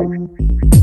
one.